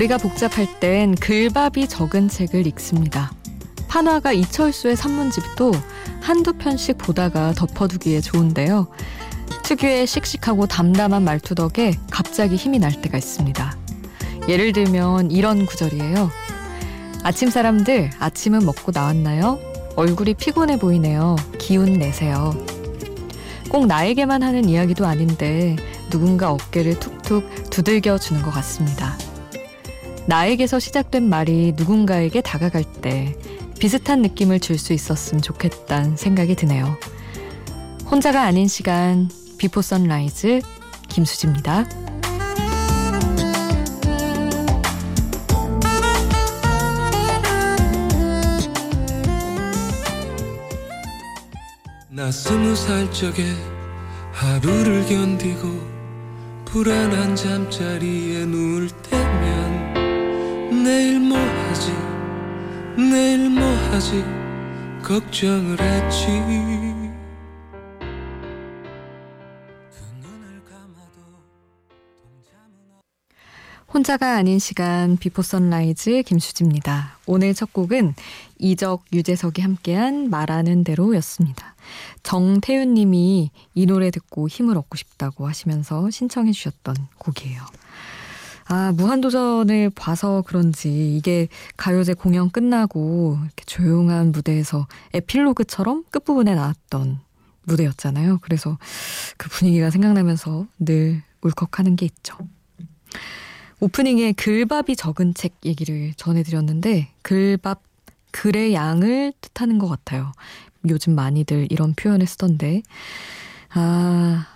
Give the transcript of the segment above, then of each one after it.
머리가 복잡할 땐 글밥이 적은 책을 읽습니다. 판화가 이철수의 산문집도 한두 편씩 보다가 덮어두기에 좋은데요. 특유의 씩씩하고 담담한 말투 덕에 갑자기 힘이 날 때가 있습니다. 예를 들면 이런 구절이에요. 아침 사람들 아침은 먹고 나왔나요? 얼굴이 피곤해 보이네요. 기운 내세요. 꼭 나에게만 하는 이야기도 아닌데 누군가 어깨를 툭툭 두들겨 주는 것 같습니다. 나에게서 시작된 말이 누군가에게 다가갈 때 비슷한 느낌을 줄 수 있었으면 좋겠다는 생각이 드네요. 혼자가 아닌 시간 비포 선라이즈 김수지입니다. 나 스무 살 적에 하루를 견디고 불안한 잠자리에 누울 때면 내일 뭐 하지 내일 뭐 하지 걱정을 했지 혼자가 아닌 시간 비포 선라이즈 김수지입니다. 오늘 첫 곡은 이적 유재석이 함께한 말하는 대로였습니다. 정태윤 님이 이 노래 듣고 힘을 얻고 싶다고 하시면서 신청해 주셨던 곡이에요. 아, 무한도전을 봐서 그런지 이게 가요제 공연 끝나고 이렇게 조용한 무대에서 에필로그처럼 끝부분에 나왔던 무대였잖아요. 그래서 그 분위기가 생각나면서 늘 울컥하는 게 있죠. 오프닝에 글밥이 적은 책 얘기를 전해드렸는데 글밥 글의 양을 뜻하는 것 같아요. 요즘 많이들 이런 표현을 쓰던데 아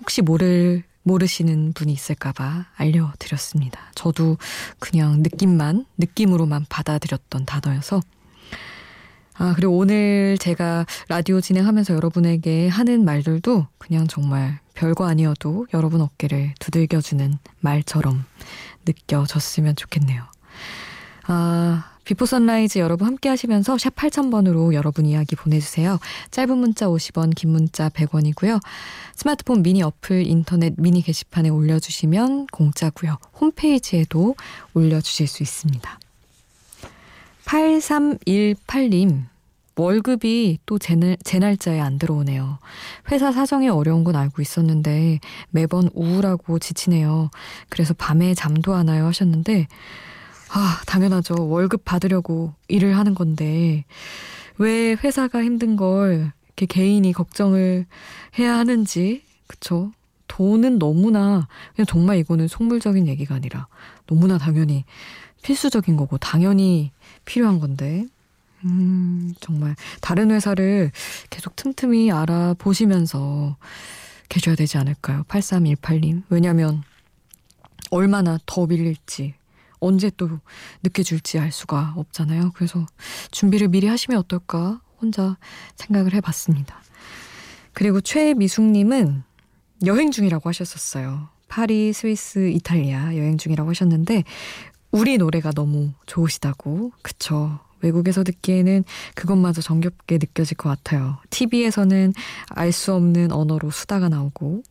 혹시 모를 모르시는 분이 있을까봐 알려드렸습니다. 저도 그냥 느낌만 느낌으로만 받아들였던 단어여서 아, 그리고 오늘 제가 라디오 진행하면서 여러분에게 하는 말들도 그냥 정말 별거 아니어도 여러분 어깨를 두들겨주는 말처럼 느껴졌으면 좋겠네요. 아, 비포 선라이즈 여러분 함께 하시면서 샵 8000번으로 여러분 이야기 보내주세요. 짧은 문자 50원, 긴 문자 100원이고요. 스마트폰 미니 어플, 인터넷 미니 게시판에 올려주시면 공짜고요. 홈페이지에도 올려주실 수 있습니다. 8318님, 월급이 또 제 날짜에 안 들어오네요. 회사 사정이 어려운 건 알고 있었는데 매번 우울하고 지치네요. 그래서 밤에 잠도 안 와요 하셨는데 아, 당연하죠. 월급 받으려고 일을 하는 건데 왜 회사가 힘든 걸 이렇게 개인이 걱정을 해야 하는지 그쵸? 돈은 너무나 그냥 정말 이거는 속물적인 얘기가 아니라 너무나 당연히 필수적인 거고 당연히 필요한 건데 음, 정말 다른 회사를 계속 틈틈이 알아보시면서 계셔야 되지 않을까요? 8318님. 왜냐면 얼마나 더 밀릴지 언제 또 늦게 줄지 알 수가 없잖아요. 그래서 준비를 미리 하시면 어떨까 혼자 생각을 해봤습니다. 그리고 최미숙님은 여행 중이라고 하셨었어요. 파리, 스위스, 이탈리아 여행 중이라고 하셨는데 우리 노래가 너무 좋으시다고. 그쵸. 외국에서 듣기에는 그것마저 정겹게 느껴질 것 같아요. TV에서는 알 수 없는 언어로 수다가 나오고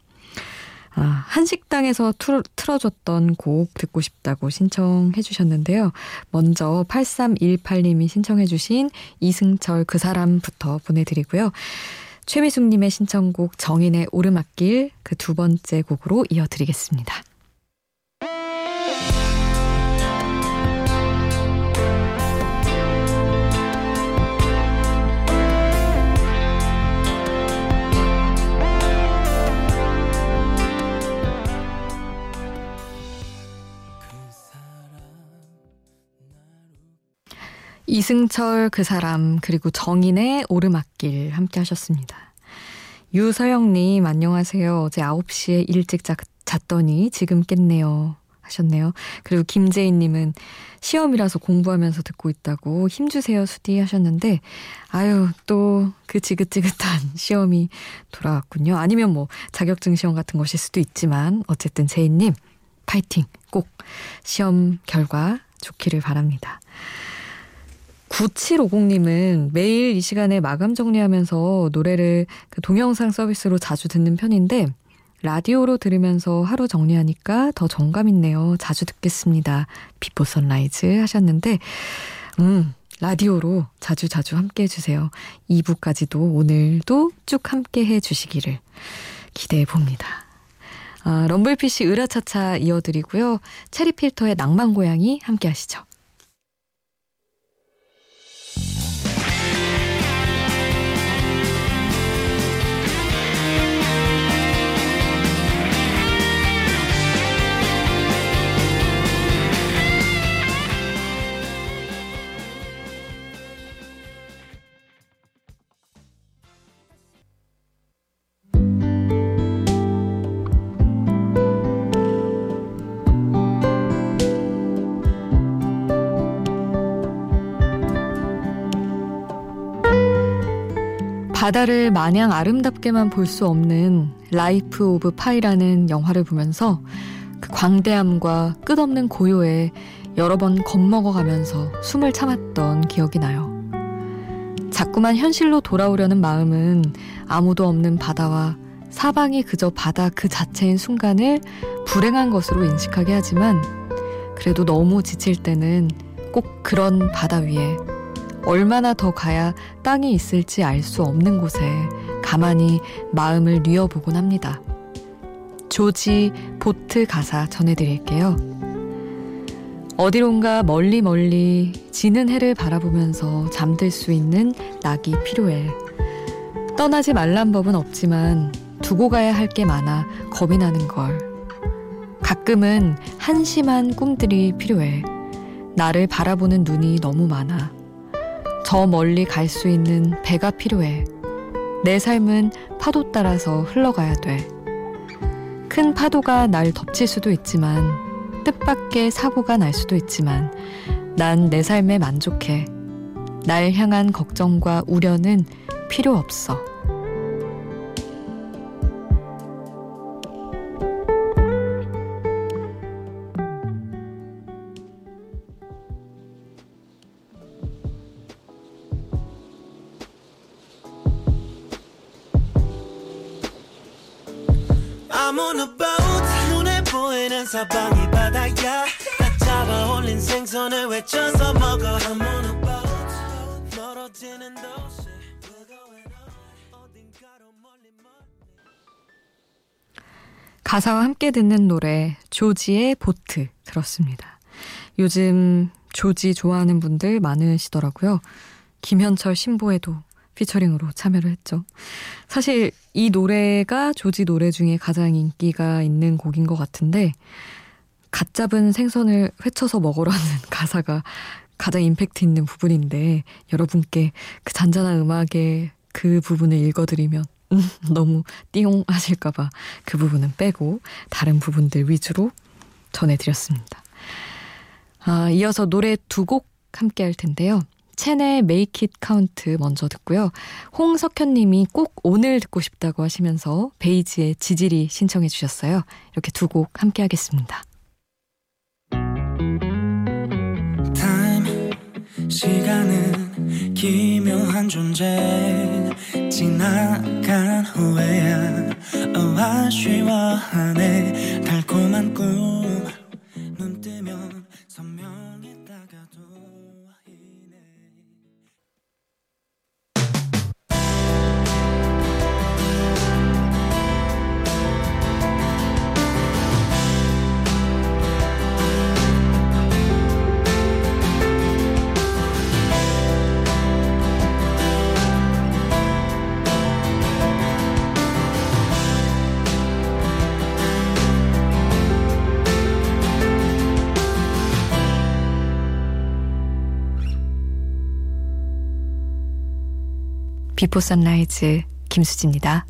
아, 한식당에서 틀, 틀어줬던 곡 듣고 싶다고 신청해 주셨는데요. 먼저 8318님이 신청해 주신 이승철 그 사람부터 보내드리고요. 최미숙님의 신청곡 정인의 오르막길 그 두 번째 곡으로 이어드리겠습니다. 이승철 그 사람 그리고 정인의 오르막길 함께 하셨습니다. 유서영님 안녕하세요. 어제 9시에 일찍 자, 잤더니 지금 깼네요. 하셨네요. 그리고 김재인님은 시험이라서 공부하면서 듣고 있다고 힘주세요 수디 하셨는데 아유 또 그 지긋지긋한 시험이 돌아왔군요. 아니면 뭐 자격증 시험 같은 것일 수도 있지만 어쨌든 재인님 파이팅 꼭 시험 결과 좋기를 바랍니다. 9750님은 매일 이 시간에 마감 정리하면서 노래를 그 동영상 서비스로 자주 듣는 편인데 라디오로 들으면서 하루 정리하니까 더 정감 있네요. 자주 듣겠습니다. 비포 선라이즈 하셨는데, 음, 라디오로 자주 자주 함께 해주세요. 2부까지도 오늘도 쭉 함께 해주시기를 기대해 봅니다. 아, 럼블피쉬 으라차차 이어드리고요. 체리필터의 낭만고양이 함께 하시죠. 바다를 마냥 아름답게만 볼 수 없는 라이프 오브 파이라는 영화를 보면서 그 광대함과 끝없는 고요에 여러 번 겁먹어 가면서 숨을 참았던 기억이 나요. 자꾸만 현실로 돌아오려는 마음은 아무도 없는 바다와 사방이 그저 바다 그 자체인 순간을 불행한 것으로 인식하게 하지만 그래도 너무 지칠 때는 꼭 그런 바다 위에 얼마나 더 가야 땅이 있을지 알 수 없는 곳에 가만히 마음을 뉘어보곤 합니다. 조지 보트 가사 전해드릴게요. 어디론가 멀리 멀리 지는 해를 바라보면서 잠들 수 있는 낙이 필요해. 떠나지 말란 법은 없지만 두고 가야 할 게 많아 겁이 나는 걸. 가끔은 한심한 꿈들이 필요해. 나를 바라보는 눈이 너무 많아. 저 멀리 갈 수 있는 배가 필요해. 내 삶은 파도 따라서 흘러가야 돼. 큰 파도가 날 덮칠 수도 있지만, 뜻밖의 사고가 날 수도 있지만, 난 내 삶에 만족해. 날 향한 걱정과 우려는 필요 없어. 가사와 함께 듣는 노래 조지의 보트 들었습니다. 요즘 조지 좋아하는 분들 많으시더라고요. 김현철 신보에도 피처링으로 참여를 했죠. 사실 이 노래가 조지 노래 중에 가장 인기가 있는 곡인 것 같은데 갓 잡은 생선을 회쳐서 먹으라는 가사가 가장 임팩트 있는 부분인데 여러분께 그 잔잔한 음악의 그 부분을 읽어드리면 음, 너무 띠용 하실까봐 그 부분은 빼고 다른 부분들 위주로 전해드렸습니다. 아, 이어서 노래 두 곡 함께 할 텐데요. 첸의 Make It Count 먼저 듣고요. 홍석현 님이 꼭 오늘 듣고 싶다고 하시면서 베이지의 지질이 신청해 주셨어요. 이렇게 두 곡 함께 하겠습니다. 시간은 기묘한 존재 지나간 후에야 아쉬워하네. 달콤한 꿈 눈 뜨면 선명했다가도 비포 선라이즈 김수지입니다.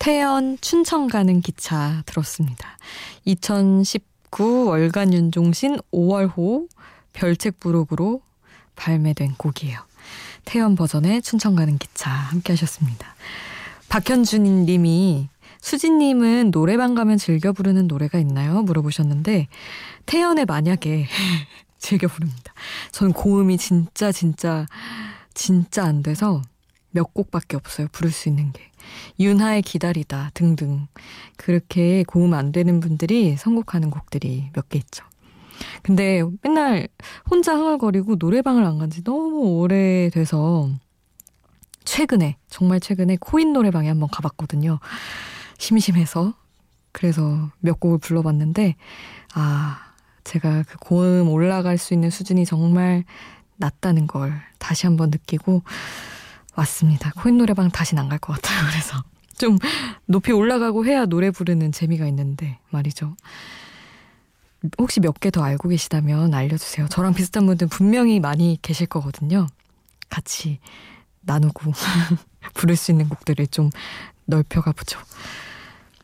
태연 춘천 가는 기차 들었습니다. 2010 9 월간 윤종신 5월호 별책 부록으로 발매된 곡이에요. 태연 버전의 춘천 가는 기차 함께 하셨습니다. 박현준 님이 수진님은 노래방 가면 즐겨 부르는 노래가 있나요? 물어보셨는데 태연의 만약에 즐겨 부릅니다. 전 고음이 진짜 진짜 진짜 안 돼서 몇 곡밖에 없어요. 부를 수 있는 게. 윤하의 기다리다 등등. 그렇게 고음 안 되는 분들이 선곡하는 곡들이 몇 개 있죠. 근데 맨날 혼자 흥얼거리고 노래방을 안 간 지 너무 오래돼서 최근에, 정말 최근에 코인 노래방에 한번 가봤거든요. 심심해서. 그래서 몇 곡을 불러봤는데, 아, 제가 그 고음 올라갈 수 있는 수준이 정말 낮다는 걸 다시 한번 느끼고 왔습니다. 코인 노래방 다시는 안갈 것 같아요. 그래서 좀 높이 올라가고 해야 노래 부르는 재미가 있는데 말이죠. 혹시 몇 개 더 알고 계시다면 알려주세요. 저랑 비슷한 분들 분명히 많이 계실 거거든요. 같이 나누고 부를 수 있는 곡들을 좀 넓혀가 보죠.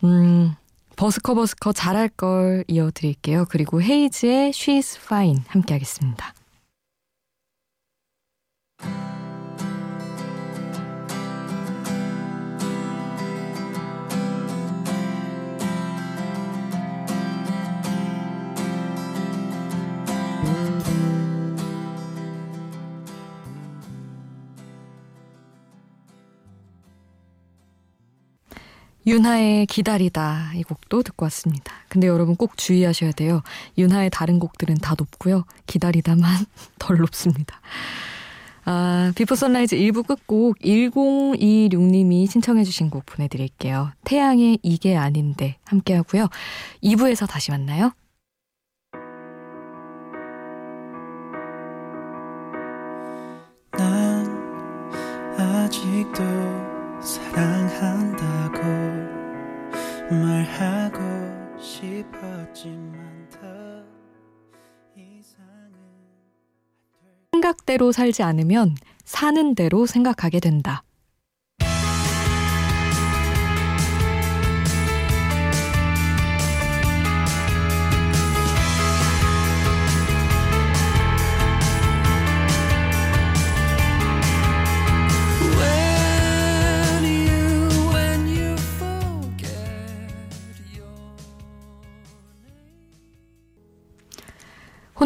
음, 버스커 버스커 잘할 걸 이어드릴게요. 그리고 헤이즈의 She's Fine 함께 하겠습니다. 윤하의 기다리다 이 곡도 듣고 왔습니다. 근데 여러분 꼭 주의하셔야 돼요. 윤하의 다른 곡들은 다 높고요. 기다리다만 덜 높습니다. 아, 비포 선라이즈 1부 끝곡 1026님이 신청해 주신 곡 보내드릴게요. 태양의 이게 아닌데 함께 하고요. 2부에서 다시 만나요. 생각대로 살지 않으면 사는 대로 생각하게 된다.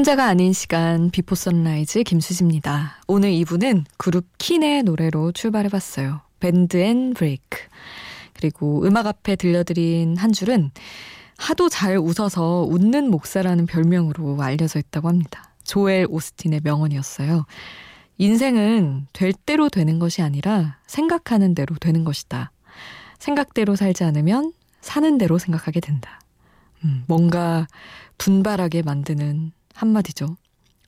혼자가 아닌 시간 비포 선라이즈 김수지입니다. 오늘 2부는 그룹 킨의 노래로 출발해봤어요. Bend and Break. 그리고 음악 앞에 들려드린 한 줄은 하도 잘 웃어서 웃는 목사라는 별명으로 알려져 있다고 합니다. 조엘 오스틴의 명언이었어요. 인생은 될 대로 되는 것이 아니라 생각하는 대로 되는 것이다. 생각대로 살지 않으면 사는 대로 생각하게 된다. 음, 뭔가 분발하게 만드는 한마디죠.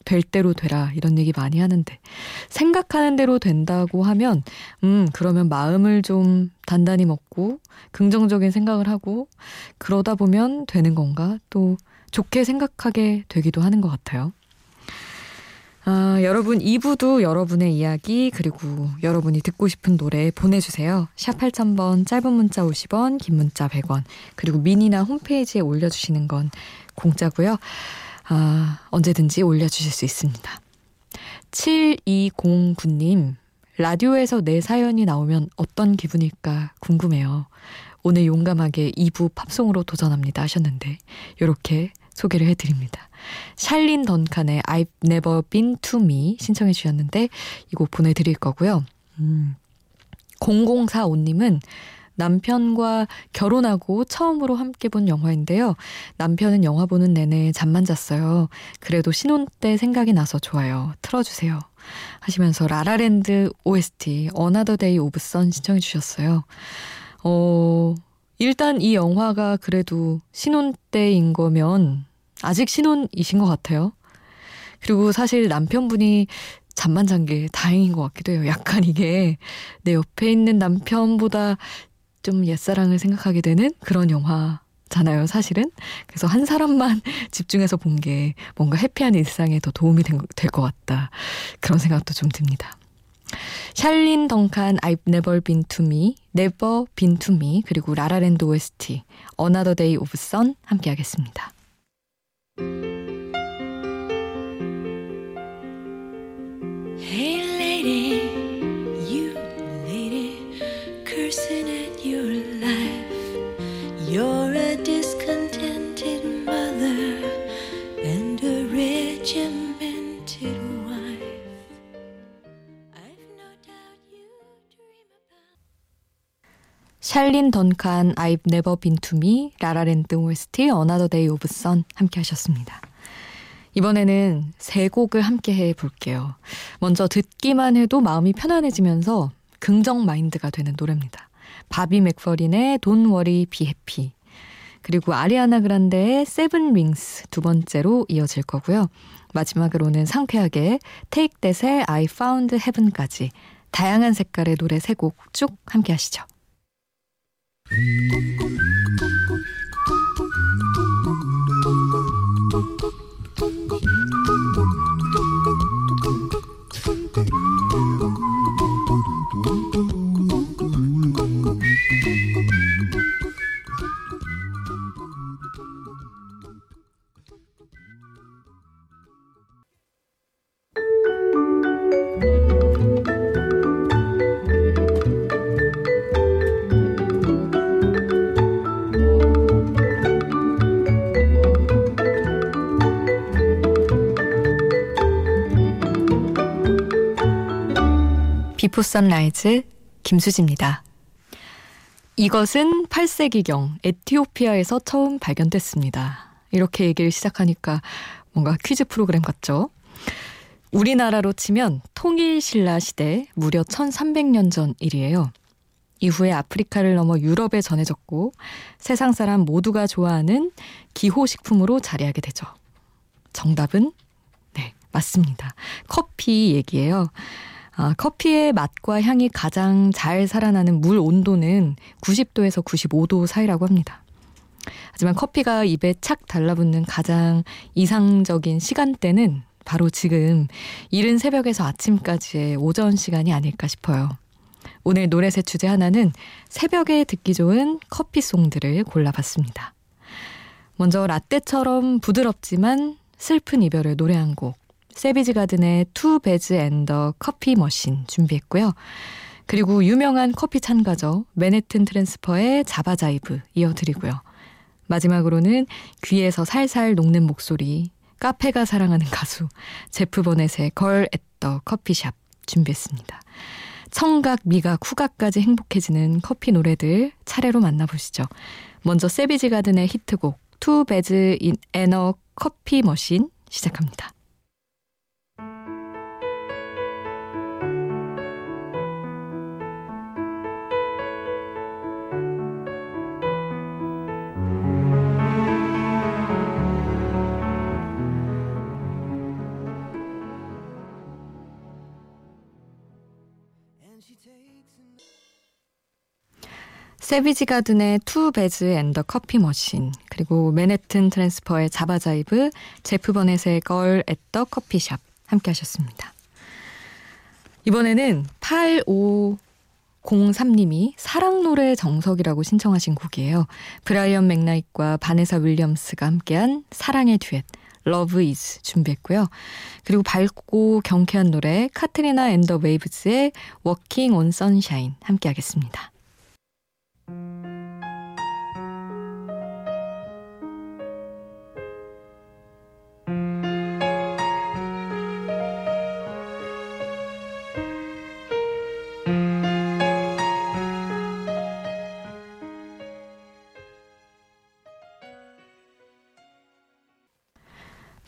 될 대로 되라 이런 얘기 많이 하는데 생각하는 대로 된다고 하면 음 그러면 마음을 좀 단단히 먹고 긍정적인 생각을 하고 그러다 보면 되는 건가 또 좋게 생각하게 되기도 하는 것 같아요. 아, 여러분 2부도 여러분의 이야기 그리고 여러분이 듣고 싶은 노래 보내주세요. 샵 8000번 짧은 문자 50원 긴 문자 100원 그리고 미니나 홈페이지에 올려주시는 건 공짜고요. 아, 언제든지 올려주실 수 있습니다. 7209님, 라디오에서 내 사연이 나오면 어떤 기분일까 궁금해요. 오늘 용감하게 2부 팝송으로 도전합니다 하셨는데, 이렇게 소개를 해드립니다. 샬린 던칸의 I've Never Been To Me 신청해 주셨는데, 이거 보내드릴 거고요. 음, 0045님은 남편과 결혼하고 처음으로 함께 본 영화인데요. 남편은 영화 보는 내내 잠만 잤어요. 그래도 신혼 때 생각이 나서 좋아요. 틀어주세요. 하시면서 라라랜드 OST Another Day of Sun 신청해 주셨어요. 어, 일단 이 영화가 그래도 신혼 때인 거면 아직 신혼이신 것 같아요. 그리고 사실 남편분이 잠만 잔 게 다행인 것 같기도 해요. 약간 이게 내 옆에 있는 남편보다 좀 옛사랑을 생각하게 되는 그런 영화잖아요, 사실은. 그래서 한 사람만 집중해서 본 게 뭔가 해피한 일상에 더 도움이 될 것 같다. 그런 생각도 좀 듭니다. 샬린 덩칸 I've Never Been To Me, Never Been To Me 그리고 라라랜드 OST Another Day of Sun 함께 하겠습니다. 샬린 던칸, I've Never Been To Me, 라라랜드 OST, Another Day of Sun 함께 하셨습니다. 이번에는 세 곡을 함께 해 볼게요. 먼저 듣기만 해도 마음이 편안해지면서 긍정 마인드가 되는 노래입니다. 바비 맥퍼린의 Worry Be Happy 그리고 아리아나 그란데의 Seven Rings 두 번째로 이어질 거고요. 마지막으로는 상쾌하게 Take That의 I Found Heaven까지 다양한 색깔의 노래 세 곡 쭉 함께 하시죠. 비포 선라이즈 김수지입니다. 이것은 8세기경 에티오피아에서 처음 발견됐습니다. 이렇게 얘기를 시작하니까 뭔가 퀴즈 프로그램 같죠? 우리나라로 치면 통일신라 시대 무려 1300년 전 일이에요. 이후에 아프리카를 넘어 유럽에 전해졌고 세상 사람 모두가 좋아하는 기호식품으로 자리하게 되죠. 정답은 네, 맞습니다. 커피 얘기예요. 아, 커피의 맛과 향이 가장 잘 살아나는 물 온도는 90도에서 95도 사이라고 합니다. 하지만 커피가 입에 착 달라붙는 가장 이상적인 시간대는 바로 지금 이른 새벽에서 아침까지의 오전 시간이 아닐까 싶어요. 오늘 노래새 주제 하나는 새벽에 듣기 좋은 커피송들을 골라봤습니다. 먼저 라떼처럼 부드럽지만 슬픈 이별을 노래한 곡 Savage Garden의 Two Beds and a Coffee Machine 준비했고요. 그리고 유명한 커피 찬가죠. Manhattan Transfer의 Java Jive 이어드리고요. 마지막으로는 귀에서 살살 녹는 목소리, 카페가 사랑하는 가수 제프 버넷의 Girl at the Coffee Shop 준비했습니다. 청각, 미각, 후각까지 행복해지는 커피 노래들 차례로 만나보시죠. 먼저 세비지 가든의 히트곡 투 베즈 인 에너 커피 머신 시작합니다. Savage Garden의 Two Beds and a Coffee Machine 그리고 Manhattan Transfer의 Java Jive 제프 버넷의 Girl at the Coffee Shop 함께 하셨습니다. 이번에는 8503님이 사랑 노래 정석이라고 신청하신 곡이에요. 브라이언 맥나잇과 바네사 윌리엄스가 함께한 사랑의 듀엣 Love Is 준비했고요. 그리고 밝고 경쾌한 노래 Katrina and the Waves의 Walking on Sunshine 함께 하겠습니다.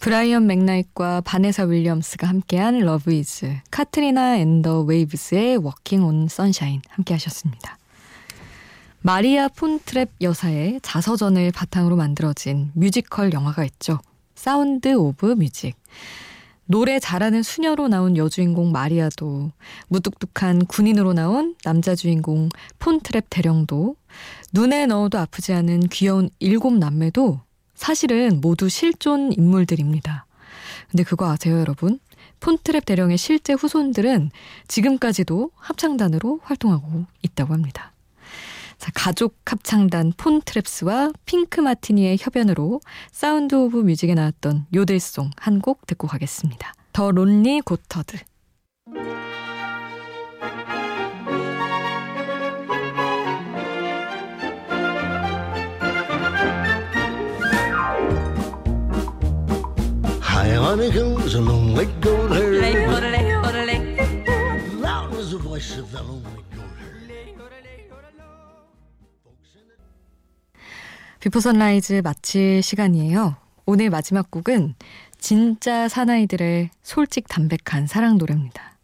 브라이언 맥나잇과 바네사 윌리엄스가 함께한 Love Is, Katrina and the Waves의 Walking on Sunshine 함께 하셨습니다. 마리아 폰트랩 여사의 자서전을 바탕으로 만들어진 뮤지컬 영화가 있죠. Sound of Music. 노래 잘하는 수녀로 나온 여주인공 마리아도 무뚝뚝한 군인으로 나온 남자 주인공 폰트랩 대령도 눈에 넣어도 아프지 않은 귀여운 일곱 남매도 사실은 모두 실존 인물들입니다. 근데 그거 아세요, 여러분? 폰트랩 대령의 실제 후손들은 지금까지도 합창단으로 활동하고 있다고 합니다. 자, 가족 합창단 von Trapps와 Pink Martini의 협연으로 Sound of Music에 나왔던 요들송 한 곡 듣고 가겠습니다. The Lonely Goatherd. Johnny comes along with gold hair. Loud was the voice of the lonely goatherd Before Sunrise 마칠 시간이에요. 오늘 마지막 곡은 진짜 사나이들의 솔직 담백한 사랑 노래입니다.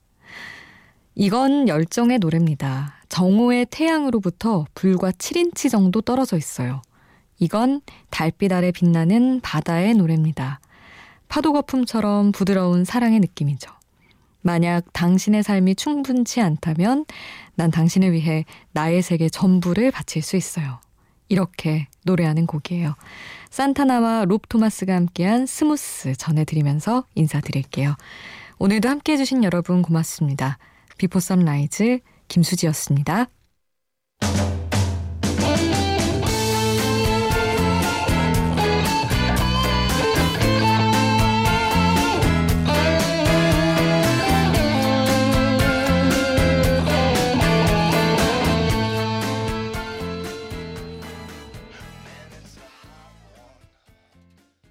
이건 열정의 노래입니다. 정오의 태양으로부터 불과 7인치 정도 떨어져 있어요. 이건 달빛 아래 빛나는 바다의 노래입니다. 파도 거품처럼 부드러운 사랑의 느낌이죠. 만약 당신의 삶이 충분치 않다면 난 당신을 위해 나의 세계 전부를 바칠 수 있어요. 이렇게 노래하는 곡이에요. 산타나와 롭 토마스가 함께한 Smooth 전해드리면서 인사드릴게요. 오늘도 함께해 주신 여러분 고맙습니다. Before Sunrise 김수지였습니다.